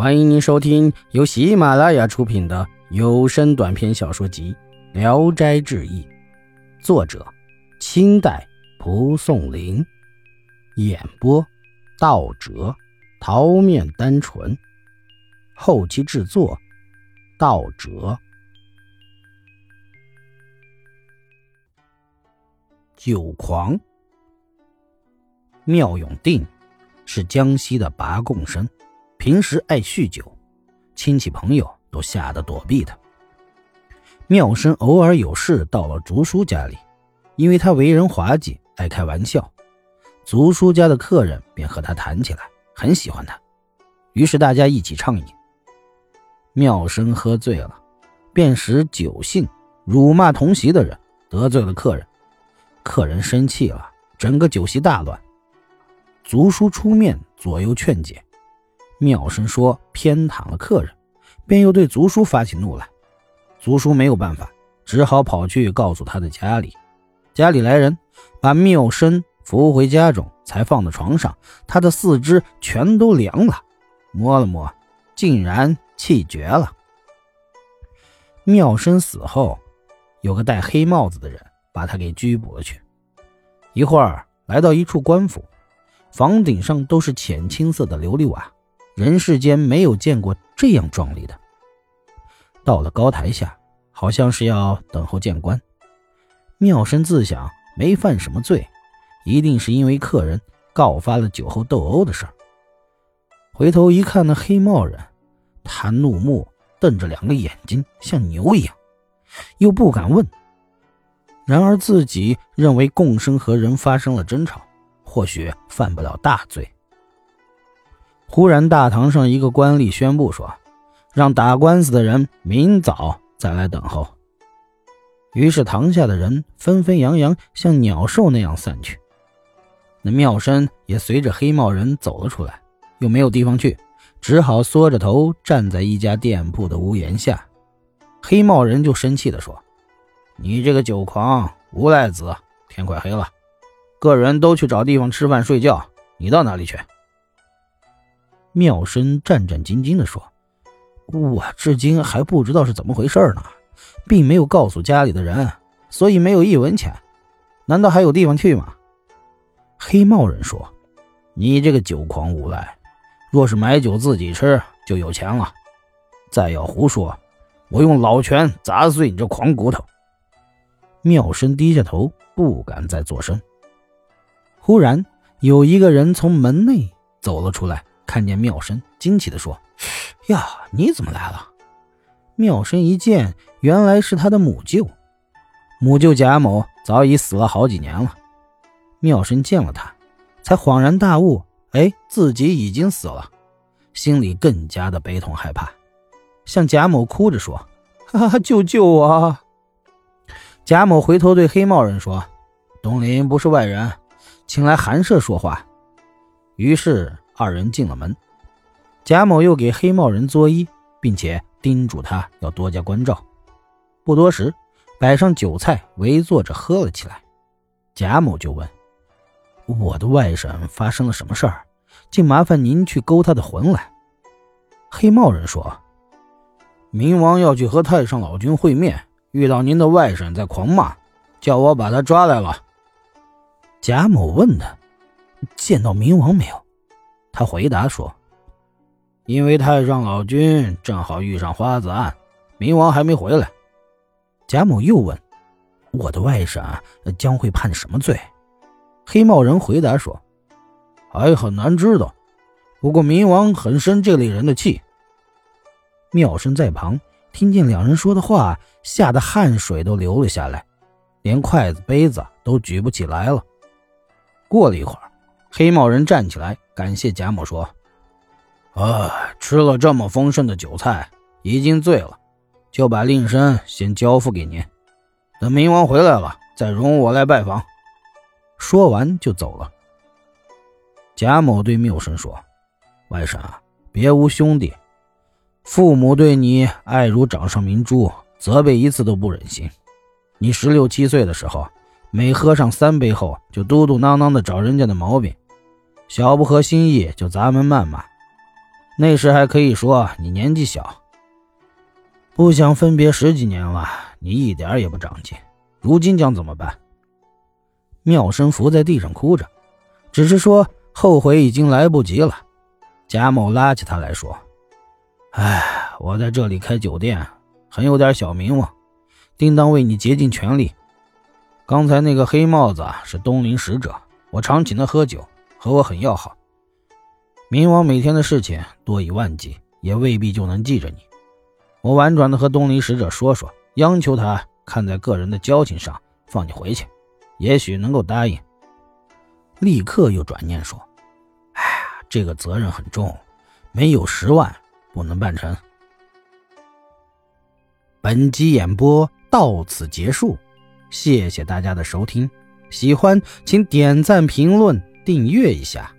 欢迎您收听由喜马拉雅出品的有声短篇小说集《聊斋志异》，作者：清代蒲松龄，演播：道哲、桃面单纯，后期制作：道哲。酒狂，妙永定是江西的拔贡生。平时爱酗酒，亲戚朋友都吓得躲避他。妙生偶尔有事到了竹叔家里，因为他为人滑稽，爱开玩笑，竹叔家的客人便和他谈起来，很喜欢他。于是大家一起畅饮。妙生喝醉了，便使酒性辱骂同席的人，得罪了客人。客人生气了，整个酒席大乱。竹叔出面左右劝解。妙生说偏袒了客人，便又对族叔发起怒来。族叔没有办法，只好跑去告诉他的家里。家里来人把妙生扶回家中，才放到床上，他的四肢全都凉了，摸了摸，竟然气绝了。妙生死后，有个戴黑帽子的人把他给拘捕了去。一会儿来到一处官府，房顶上都是浅青色的琉璃瓦。人世间没有见过这样壮丽的。到了高台下，好像是要等候见官。妙生自想没犯什么罪，一定是因为客人告发了酒后斗殴的事儿。回头一看，那黑帽人，他怒目瞪着两个眼睛，像牛一样，又不敢问。然而自己认为共生和人发生了争吵，或许犯不了大罪。忽然，大堂上一个官吏宣布说：“让打官司的人明早再来等候。”于是，堂下的人纷纷扬扬，像鸟兽那样散去。那妙生也随着黑帽人走了出来，又没有地方去，只好缩着头站在一家店铺的屋檐下。黑帽人就生气地说：“你这个酒狂无赖子！天快黑了，个人都去找地方吃饭睡觉，你到哪里去？”妙生战战兢兢地说：“我至今还不知道是怎么回事呢，并没有告诉家里的人，所以没有一文钱。难道还有地方去吗？”黑帽人说：“你这个酒狂无赖，若是买酒自己吃，就有钱了。再要胡说，我用老拳砸碎你这狂骨头。”妙生低下头，不敢再作声。忽然，有一个人从门内走了出来。看见妙生，惊奇地说：“呀，你怎么来了？”妙生一见，原来是他的母舅。母舅贾某早已死了好几年了。妙生见了他，才恍然大悟：哎，自己已经死了，心里更加的悲痛害怕，向贾某哭着说：“啊，救救我！”贾某回头对黑帽人说：“东林不是外人，请来寒舍说话。”于是。二人进了门，贾某又给黑帽人作揖，并且叮嘱他要多加关照。不多时，摆上酒菜，围坐着喝了起来。贾某就问：“我的外甥发生了什么事儿？竟麻烦您去勾他的魂来？”黑帽人说：“明王要去和太上老君会面，遇到您的外甥在狂骂，叫我把他抓来了。”贾某问他：“见到明王没有？”他回答说：“因为太上老君正好遇上花子案，冥王还没回来。”贾母又问：“我的外甥将会判什么罪？”黑帽人回答说：“还很难知道，不过冥王很生这类人的气。”妙生在旁听见两人说的话，吓得汗水都流了下来，连筷子杯子都举不起来了。过了一会儿。黑帽人站起来，感谢贾母说：“啊，吃了这么丰盛的酒菜，已经醉了，就把令身先交付给您，等冥王回来了，再容我来拜访。”说完就走了。贾某对妙生说：“外甥啊，别无兄弟，父母对你爱如掌上明珠，责备一次都不忍心。你十六七岁的时候，每喝上三杯后，就嘟嘟囔囔的找人家的毛病。”小不合心意就砸门谩骂，那时还可以说你年纪小，不想分别十几年了，你一点也不长进。如今将怎么办？妙生伏在地上哭着，只是说后悔已经来不及了。贾某拉起他来说：“哎，我在这里开酒店，很有点小名望，定当为你竭尽全力。刚才那个黑帽子是东陵使者，我常请他喝酒，和我很要好。”冥王每天的事情多以万计，也未必就能记着你。我婉转的和东篱使者说说，央求他看在个人的交情上放你回去，也许能够答应。立刻又转念说：“哎呀，这个责任很重，没有十万不能办成。”本集演播到此结束，谢谢大家的收听，喜欢请点赞、评论、订阅一下。